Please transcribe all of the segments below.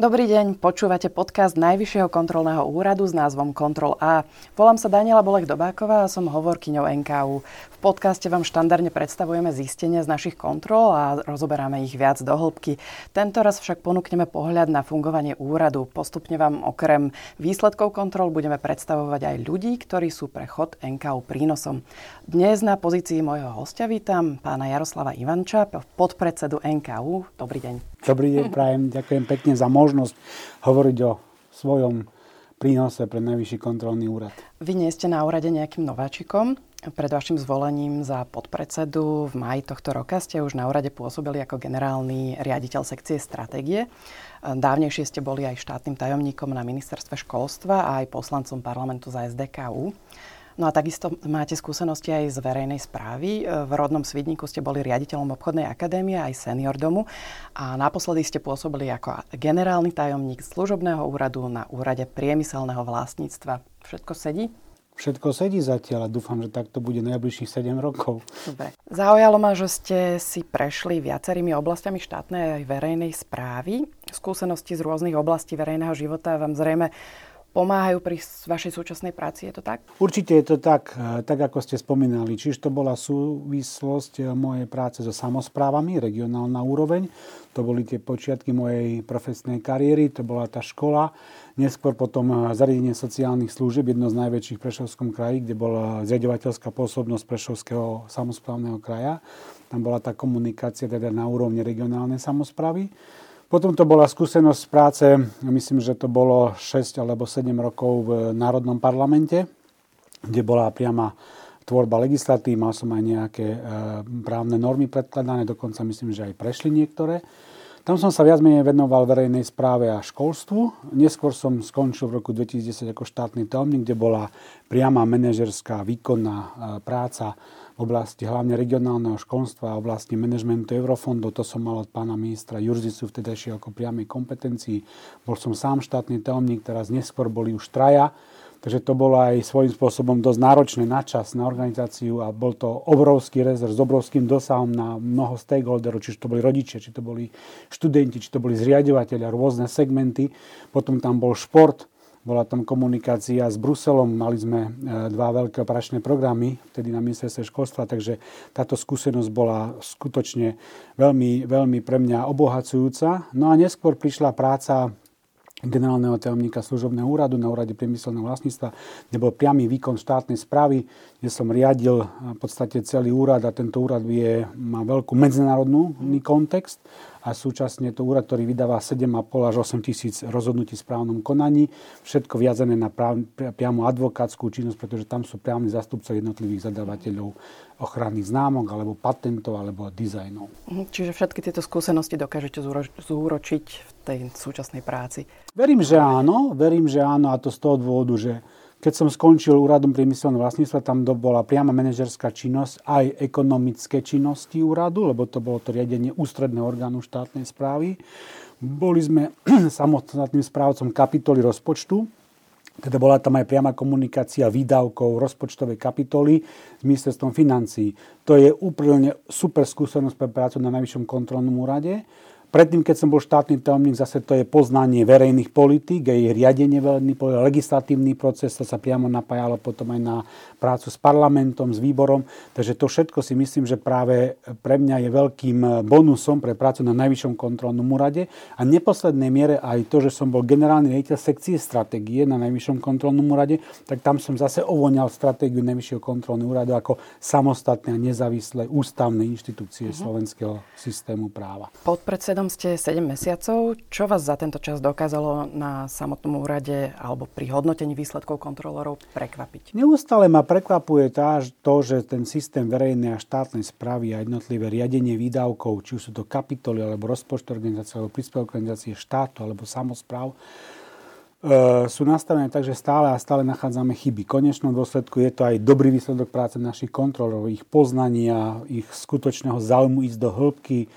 Dobrý deň, počúvate podcast Najvyššieho kontrolného úradu s názvom Kontrol A. Volám sa Daniela Bolek-Dobáková a som hovorkyňou NKU. V podcaste vám štandardne predstavujeme zistenia z našich kontrol a rozoberáme ich viac do hĺbky. Tento raz však ponúkneme pohľad na fungovanie úradu. Postupne vám okrem výsledkov kontrol budeme predstavovať aj ľudí, ktorí sú pre chod NKU prínosom. Dnes na pozícii môjho hostia vítam pána Jaroslava Ivanča, podpredsedu NKU. Dobrý deň. Dobrý deň, prajem. Ďakujem pekne za možnosť hovoriť o svojom prínose pre Najvyšší kontrolný úrad. Vy nie ste na úrade nejakým nováčikom. Pred vašim zvolením za podpredsedu v maji tohto roka ste už na úrade pôsobili ako generálny riaditeľ sekcie stratégie. Dávnejšie ste boli aj štátnym tajomníkom na ministerstve školstva a aj poslancom parlamentu za SDKU. No a takisto máte skúsenosti aj z verejnej správy. V rodnom Svidníku ste boli riaditeľom obchodnej akadémie aj senior domu a naposledy ste pôsobili ako generálny tajomník služobného úradu na úrade priemyselného vlastníctva. Všetko sedí? Všetko sedí zatiaľ a dúfam, že takto bude najbližších 7 rokov. Dobre. Zaujalo ma, že ste si prešli viacerými oblastiami štátnej aj verejnej správy. Skúsenosti z rôznych oblastí verejného života vám zrejme pomáhajú pri vašej súčasnej práci, je to tak? Určite je to tak, e, tak ako ste spomínali. Čiže to bola súvislosť e, mojej práce so samozprávami, regionálna úroveň. To boli tie počiatky mojej profesnej kariéry, to bola tá škola. Neskôr potom e, zariadenie sociálnych služieb, jedno z najväčších v Prešovskom kraji, kde bola zriadovateľská pôsobnosť Prešovského samozprávneho kraja. Tam bola tá komunikácia teda na úrovni regionálnej samozprávy. Potom to bola skúsenosť práce, myslím, že to bolo 6 alebo 7 rokov v Národnom parlamente, kde bola priama tvorba legislatív, mal som aj nejaké e, právne normy predkladané, dokonca myslím, že aj prešli niektoré. Tam som sa viac menej venoval verejnej správe a školstvu. Neskôr som skončil v roku 2010 ako štátny tajomník, kde bola priama manažerská výkonná e, práca oblasti hlavne regionálneho školstva a oblasti manažmentu eurofondov. To som mal od pána ministra Jurzicu vtedajšieho ako priamej kompetencii. Bol som sám štátny tajomník, teraz neskôr boli už traja. Takže to bolo aj svojím spôsobom dosť náročné na čas, na organizáciu a bol to obrovský rezerv s obrovským dosahom na mnoho stakeholderov, či to boli rodičia, či to boli študenti, či to boli zriadovateľia, rôzne segmenty. Potom tam bol šport, bola tam komunikácia s Bruselom, mali sme e, dva veľké operačné programy, vtedy na ministerstve školstva, takže táto skúsenosť bola skutočne veľmi, veľmi pre mňa obohacujúca. No a neskôr prišla práca generálneho tajomníka služobného úradu na úrade priemyselného vlastníctva, kde bol priamy výkon štátnej správy, kde som riadil v podstate celý úrad a tento úrad je, má veľkú medzinárodný kontext a súčasne to úrad, ktorý vydáva 7,5 až 8 tisíc rozhodnutí v správnom konaní, všetko viazané na práv, priamu advokátsku činnosť, pretože tam sú priamni zastupcov jednotlivých zadávateľov ochranných známok, alebo patentov, alebo dizajnov. Mhm, čiže všetky tieto skúsenosti dokážete zúročiť v tej súčasnej práci? Verím, že áno. Verím, že áno a to z toho dôvodu, že keď som skončil úradom priemyselného vlastníctva, tam bola priama manažerská činnosť, aj ekonomické činnosti úradu, lebo to bolo to riadenie ústredného orgánu štátnej správy. Boli sme samotným správcom kapitoly rozpočtu, teda bola tam aj priama komunikácia výdavkov rozpočtovej kapitoly s ministerstvom financií. To je úplne super skúsenosť pre prácu na Najvyššom kontrolnom úrade. Predtým, keď som bol štátny tajomník, zase to je poznanie verejných politík, je riadenie verejných politík, legislatívny proces, to sa priamo napájalo potom aj na prácu s parlamentom, s výborom. Takže to všetko si myslím, že práve pre mňa je veľkým bonusom pre prácu na Najvyššom kontrolnom úrade. A neposlednej miere aj to, že som bol generálny riaditeľ sekcie stratégie na Najvyššom kontrolnom úrade, tak tam som zase ovoňal stratégiu Najvyššieho kontrolného úradu ako samostatné a nezávislé ústavné inštitúcie uh-huh. slovenského systému práva. Podpredseda Úradom ste 7 mesiacov. Čo vás za tento čas dokázalo na samotnom úrade alebo pri hodnotení výsledkov kontrolorov prekvapiť? Neustále ma prekvapuje tá, to, že ten systém verejnej a štátnej správy a jednotlivé riadenie výdavkov, či už sú to kapitoly alebo rozpočty organizácie, alebo príspevok organizácie štátu alebo samozpráv, e, sú nastavené tak, že stále a stále nachádzame chyby. V konečnom dôsledku je to aj dobrý výsledok práce našich kontrolorov, ich poznania, ich skutočného záujmu ísť do hĺbky,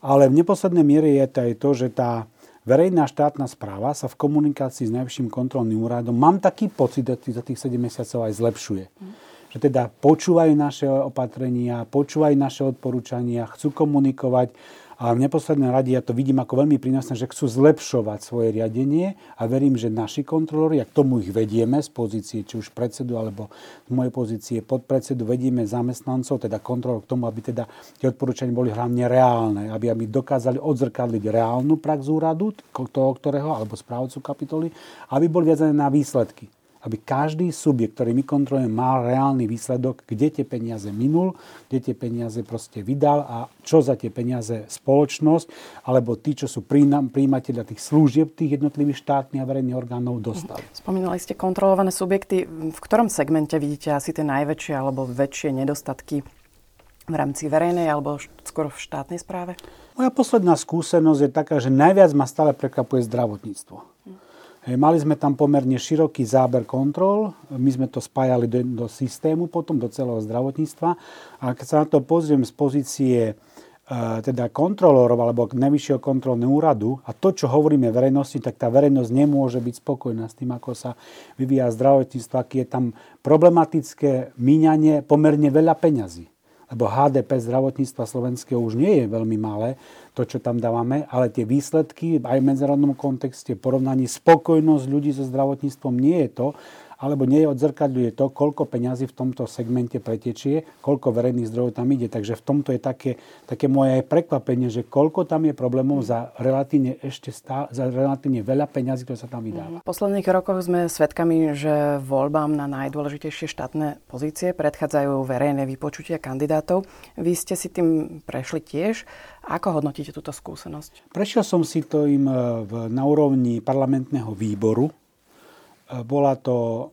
ale v neposlednej miere je to aj to, že tá verejná štátna správa sa v komunikácii s Najvyšším kontrolným úradom, mám taký pocit, že za tých 7 mesiacov aj zlepšuje. Že teda počúvajú naše opatrenia, počúvajú naše odporúčania, chcú komunikovať A v neposlednej rade ja to vidím ako veľmi prínosné, že chcú zlepšovať svoje riadenie a verím, že naši kontrolóri, a k tomu ich vedieme z pozície či už predsedu alebo z mojej pozície podpredsedu, vedieme zamestnancov, teda kontrolór k tomu, aby teda tie odporúčania boli hlavne reálne, aby, aby dokázali odzrkadliť reálnu prax úradu, toho ktorého, alebo správcu kapitoly, aby boli viazané na výsledky aby každý subjekt, ktorý my kontrolujeme, mal reálny výsledok, kde tie peniaze minul, kde tie peniaze proste vydal a čo za tie peniaze spoločnosť alebo tí, čo sú príjimatelia tých služieb tých jednotlivých štátnych a verejných orgánov dostali. Spomínali ste kontrolované subjekty. V ktorom segmente vidíte asi tie najväčšie alebo väčšie nedostatky v rámci verejnej alebo skoro v štátnej správe? Moja posledná skúsenosť je taká, že najviac ma stále prekvapuje zdravotníctvo. Mali sme tam pomerne široký záber kontrol, my sme to spájali do, do systému potom, do celého zdravotníctva. A keď sa na to pozriem z pozície e, teda kontrolórov alebo najvyššieho kontrolného úradu a to, čo hovoríme verejnosti, tak tá verejnosť nemôže byť spokojná s tým, ako sa vyvíja zdravotníctvo, aký je tam problematické míňanie pomerne veľa peňazí. Lebo HDP zdravotníctva slovenského už nie je veľmi malé, to, čo tam dávame, ale tie výsledky aj v medzinárodnom kontexte, porovnaní spokojnosť ľudí so zdravotníctvom nie je to, alebo nie odzrkadľuje to, koľko peňazí v tomto segmente pretečie, koľko verejných zdrojov tam ide. Takže v tomto je také, také moje prekvapenie, že koľko tam je problémov za relatívne, ešte stá, za relatívne veľa peňazí, ktoré sa tam vydáva. V posledných rokoch sme svedkami, že voľbám na najdôležitejšie štátne pozície predchádzajú verejné vypočutia kandidátov. Vy ste si tým prešli tiež. Ako hodnotíte túto skúsenosť? Prešiel som si to im eh, na úrovni parlamentného výboru bola to,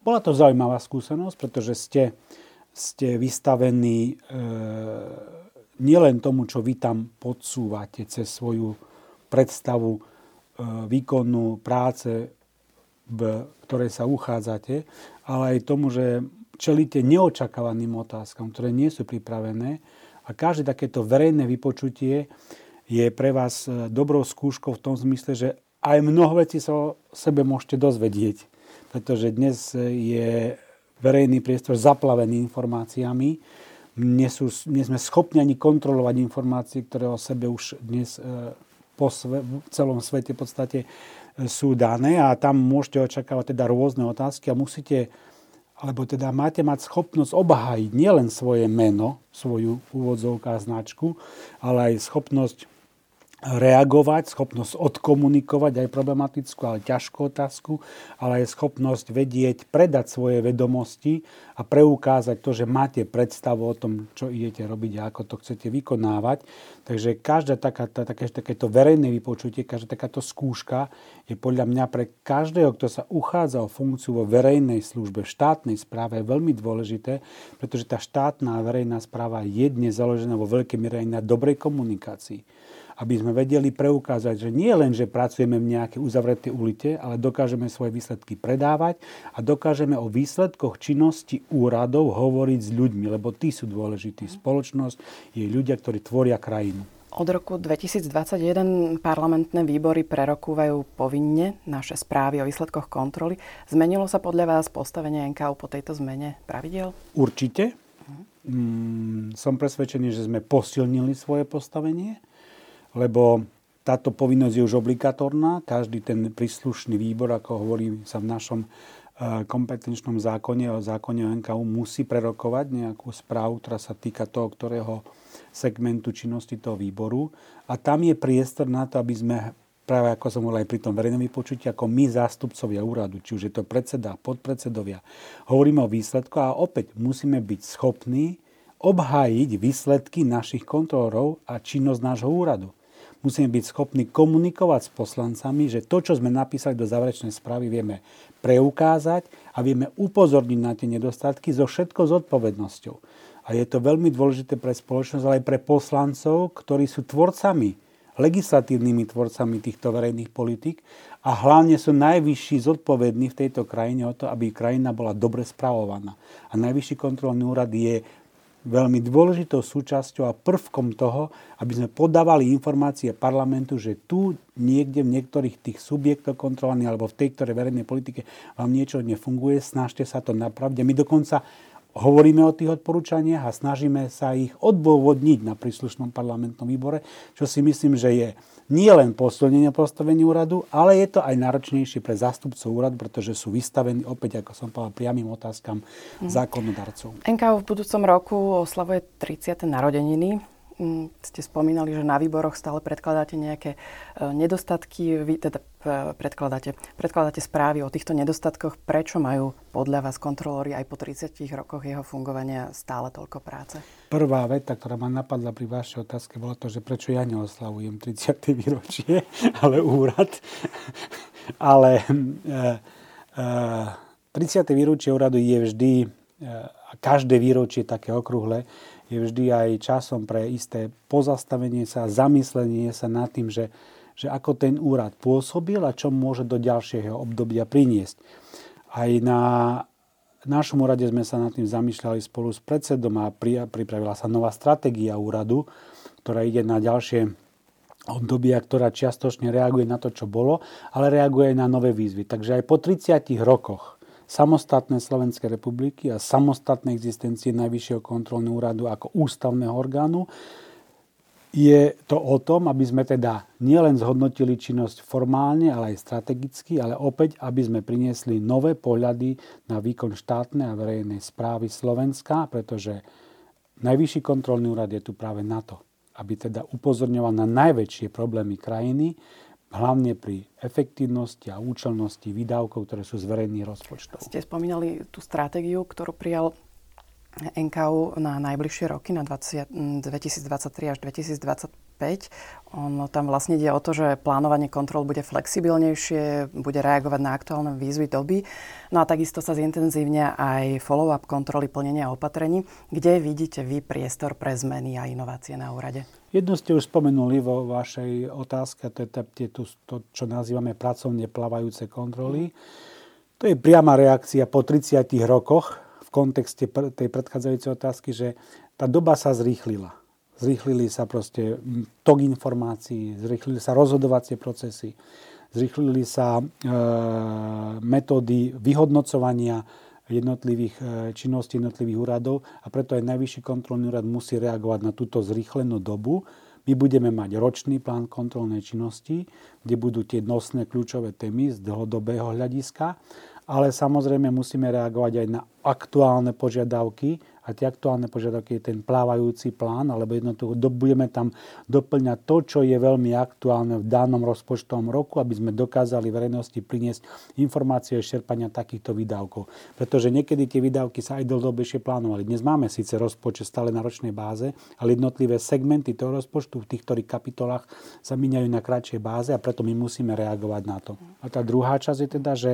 bola to zaujímavá skúsenosť, pretože ste, ste vystavení e, nielen tomu, čo vy tam podsúvate cez svoju predstavu e, výkonu práce, v ktorej sa uchádzate, ale aj tomu, že čelíte neočakávaným otázkam, ktoré nie sú pripravené. A každé takéto verejné vypočutie je pre vás e, dobrou skúškou v tom zmysle, že aj mnoho vecí sa o sebe môžete dozvedieť, pretože dnes je verejný priestor zaplavený informáciami. Nie, sú, nie sme schopni ani kontrolovať informácie, ktoré o sebe už dnes e, po sve, v celom svete v podstate e, sú dané a tam môžete očakávať teda rôzne otázky a musíte alebo teda máte mať schopnosť obhájiť nielen svoje meno, svoju úvodzovka značku, ale aj schopnosť reagovať, schopnosť odkomunikovať aj problematickú, ale ťažkú otázku, ale aj schopnosť vedieť, predať svoje vedomosti a preukázať to, že máte predstavu o tom, čo idete robiť a ako to chcete vykonávať. Takže každá také, takéto verejné vypočutie, každá takáto skúška je podľa mňa pre každého, kto sa uchádza o funkciu vo verejnej službe, v štátnej správe, veľmi dôležité, pretože tá štátna verejná správa je dnes založená vo veľkej miere aj na dobrej komunikácii aby sme vedeli preukázať, že nie len, že pracujeme v nejakej uzavretej ulite, ale dokážeme svoje výsledky predávať a dokážeme o výsledkoch činnosti úradov hovoriť s ľuďmi, lebo tí sú dôležití. Spoločnosť je ľudia, ktorí tvoria krajinu. Od roku 2021 parlamentné výbory prerokúvajú povinne naše správy o výsledkoch kontroly. Zmenilo sa podľa vás postavenie NKU po tejto zmene pravidel? Určite. Mm, som presvedčený, že sme posilnili svoje postavenie lebo táto povinnosť je už obligatorná. Každý ten príslušný výbor, ako hovorí sa v našom e, kompetenčnom zákone o zákone o NKU musí prerokovať nejakú správu, ktorá sa týka toho, ktorého segmentu činnosti toho výboru. A tam je priestor na to, aby sme práve ako som hovoril aj pri tom verejnom vypočutí, ako my zástupcovia úradu, či už je to predseda, podpredsedovia, hovoríme o výsledku a opäť musíme byť schopní obhájiť výsledky našich kontrolorov a činnosť nášho úradu musíme byť schopní komunikovať s poslancami, že to, čo sme napísali do záverečnej správy, vieme preukázať a vieme upozorniť na tie nedostatky so všetkou zodpovednosťou. A je to veľmi dôležité pre spoločnosť, ale aj pre poslancov, ktorí sú tvorcami, legislatívnymi tvorcami týchto verejných politik a hlavne sú najvyšší zodpovední v tejto krajine o to, aby krajina bola dobre spravovaná. A najvyšší kontrolný úrad je veľmi dôležitou súčasťou a prvkom toho, aby sme podávali informácie parlamentu, že tu niekde v niektorých tých subjektov kontrolovaných alebo v tej ktorej verejnej politike vám niečo nefunguje, snažte sa to napraviť. My dokonca hovoríme o tých odporúčaniach a snažíme sa ich odôvodniť na príslušnom parlamentnom výbore, čo si myslím, že je nie len posilnenie postavenia úradu, ale je to aj náročnejšie pre zástupcov úradu, pretože sú vystavení opäť, ako som povedal, priamým otázkam mm. zákonodarcov. NKU v budúcom roku oslavuje 30. narodeniny. Mm, ste spomínali, že na výboroch stále predkladáte nejaké e, nedostatky, vy teda e, predkladáte, predkladáte správy o týchto nedostatkoch. Prečo majú podľa vás kontrolóri aj po 30 rokoch jeho fungovania stále toľko práce? Prvá veta, ktorá ma napadla pri vašej otázke, bola to, že prečo ja neoslavujem 30. výročie, ale úrad. ale e, e, 30. výročie úradu je vždy, e, každé výročie také okrúhle, je vždy aj časom pre isté pozastavenie sa, zamyslenie sa nad tým, že, že ako ten úrad pôsobil a čo môže do ďalšieho obdobia priniesť. Aj na našom úrade sme sa nad tým zamýšľali spolu s predsedom a pripravila sa nová stratégia úradu, ktorá ide na ďalšie obdobia, ktorá čiastočne reaguje na to, čo bolo, ale reaguje aj na nové výzvy. Takže aj po 30 rokoch samostatnej Slovenskej republiky a samostatnej existencie Najvyššieho kontrolného úradu ako ústavného orgánu, je to o tom, aby sme teda nielen zhodnotili činnosť formálne, ale aj strategicky, ale opäť, aby sme priniesli nové pohľady na výkon štátnej a verejnej správy Slovenska, pretože Najvyšší kontrolný úrad je tu práve na to, aby teda upozorňoval na najväčšie problémy krajiny, hlavne pri efektívnosti a účelnosti výdavkov, ktoré sú z verejných rozpočtov. Ste spomínali tú stratégiu, ktorú prijal NKU na najbližšie roky, na 20, 2023 až 2025. Ono tam vlastne ide o to, že plánovanie kontrol bude flexibilnejšie, bude reagovať na aktuálne výzvy doby. No a takisto sa zintenzívňa aj follow-up kontroly plnenia opatrení. Kde vidíte vy priestor pre zmeny a inovácie na úrade? Jednu ste už spomenuli vo vašej otázke, to je to, to čo nazývame pracovne plávajúce kontroly. To je priama reakcia po 30 rokoch v kontexte tej predchádzajúcej otázky, že tá doba sa zrýchlila. Zrýchlili sa proste tok informácií, zrýchlili sa rozhodovacie procesy, zrýchlili sa e, metódy vyhodnocovania jednotlivých e, činností jednotlivých úradov a preto aj Najvyšší kontrolný úrad musí reagovať na túto zrýchlenú dobu. My budeme mať ročný plán kontrolnej činnosti, kde budú tie nosné kľúčové témy z dlhodobého hľadiska ale samozrejme musíme reagovať aj na aktuálne požiadavky a tie aktuálne požiadavky je ten plávajúci plán, alebo jednoducho budeme tam doplňať to, čo je veľmi aktuálne v danom rozpočtovom roku, aby sme dokázali verejnosti priniesť informácie o čerpania takýchto výdavkov. Pretože niekedy tie výdavky sa aj dlhodobejšie plánovali. Dnes máme síce rozpočet stále na ročnej báze, ale jednotlivé segmenty toho rozpočtu v tých ktorých kapitolách sa míňajú na kratšej báze a preto my musíme reagovať na to. A tá druhá časť je teda, že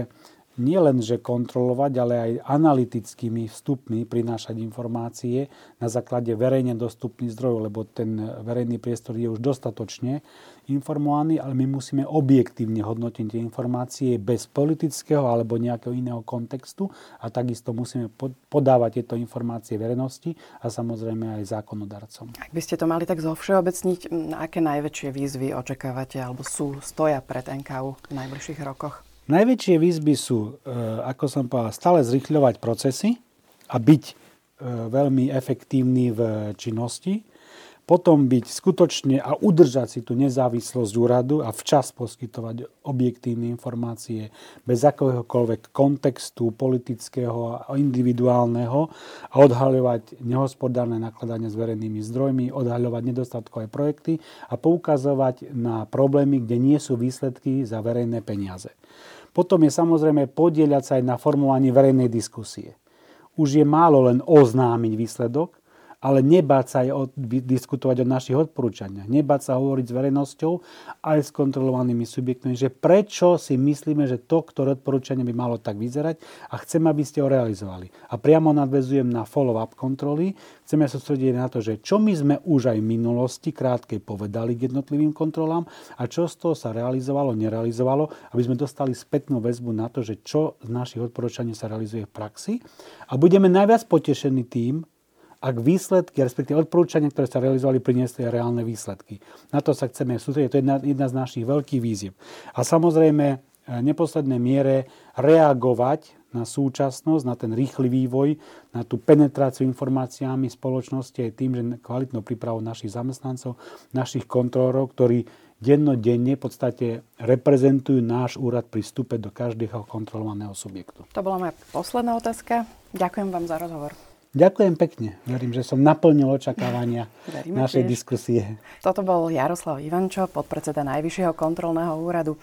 nielen, že kontrolovať, ale aj analytickými vstupmi prinášať informácie na základe verejne dostupných zdrojov, lebo ten verejný priestor je už dostatočne informovaný, ale my musíme objektívne hodnotiť tie informácie bez politického alebo nejakého iného kontextu a takisto musíme podávať tieto informácie verejnosti a samozrejme aj zákonodarcom. Ak by ste to mali tak zovšeobecniť, aké najväčšie výzvy očakávate alebo sú, stoja pred NKU v najbližších rokoch? Najväčšie výzvy sú, e, ako som povedal, stále zrychľovať procesy a byť e, veľmi efektívny v činnosti, potom byť skutočne a udržať si tú nezávislosť úradu a včas poskytovať objektívne informácie bez akéhokoľvek kontextu politického a individuálneho a odhaľovať nehospodárne nakladanie s verejnými zdrojmi, odhaľovať nedostatkové projekty a poukazovať na problémy, kde nie sú výsledky za verejné peniaze. Potom je samozrejme podieľať sa aj na formovaní verejnej diskusie. Už je málo len oznámiť výsledok, ale nebáť sa aj o, diskutovať o našich odporúčaniach, nebáť sa hovoriť s verejnosťou aj s kontrolovanými subjektmi, že prečo si myslíme, že to, ktoré odporúčanie by malo tak vyzerať a chceme, aby ste ho realizovali. A priamo nadvezujem na follow-up kontroly, chceme sa sústrediť na to, že čo my sme už aj v minulosti krátke povedali k jednotlivým kontrolám a čo z toho sa realizovalo, nerealizovalo, aby sme dostali spätnú väzbu na to, že čo z našich odporúčaní sa realizuje v praxi. A budeme najviac potešení tým, ak výsledky, respektíve odporúčania, ktoré sa realizovali, priniesli reálne výsledky. Na to sa chceme sústrediť, to je jedna, jedna z našich veľkých výziev. A samozrejme, v neposlednej miere reagovať na súčasnosť, na ten rýchly vývoj, na tú penetráciu informáciami spoločnosti aj tým, že kvalitnou prípravou našich zamestnancov, našich kontrolorov, ktorí dennodenne v podstate reprezentujú náš úrad pri vstupe do každého kontrolovaného subjektu. To bola moja posledná otázka. Ďakujem vám za rozhovor. Ďakujem pekne. Verím, že som naplnil očakávania Veríme našej tiež. diskusie. Toto bol Jaroslav Ivančo, podpredseda Najvyššieho kontrolného úradu.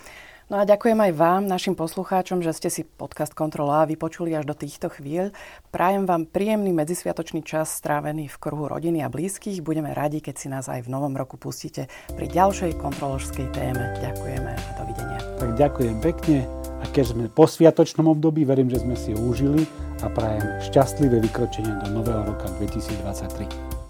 No a ďakujem aj vám, našim poslucháčom, že ste si podcast Kontrola vypočuli až do týchto chvíľ. Prajem vám príjemný medzisviatočný čas strávený v kruhu rodiny a blízkych. Budeme radi, keď si nás aj v novom roku pustíte pri ďalšej kontroložskej téme. Ďakujeme a dovidenia. Tak ďakujem pekne keď sme po sviatočnom období, verím, že sme si ho užili a prajem šťastlivé vykročenie do nového roka 2023.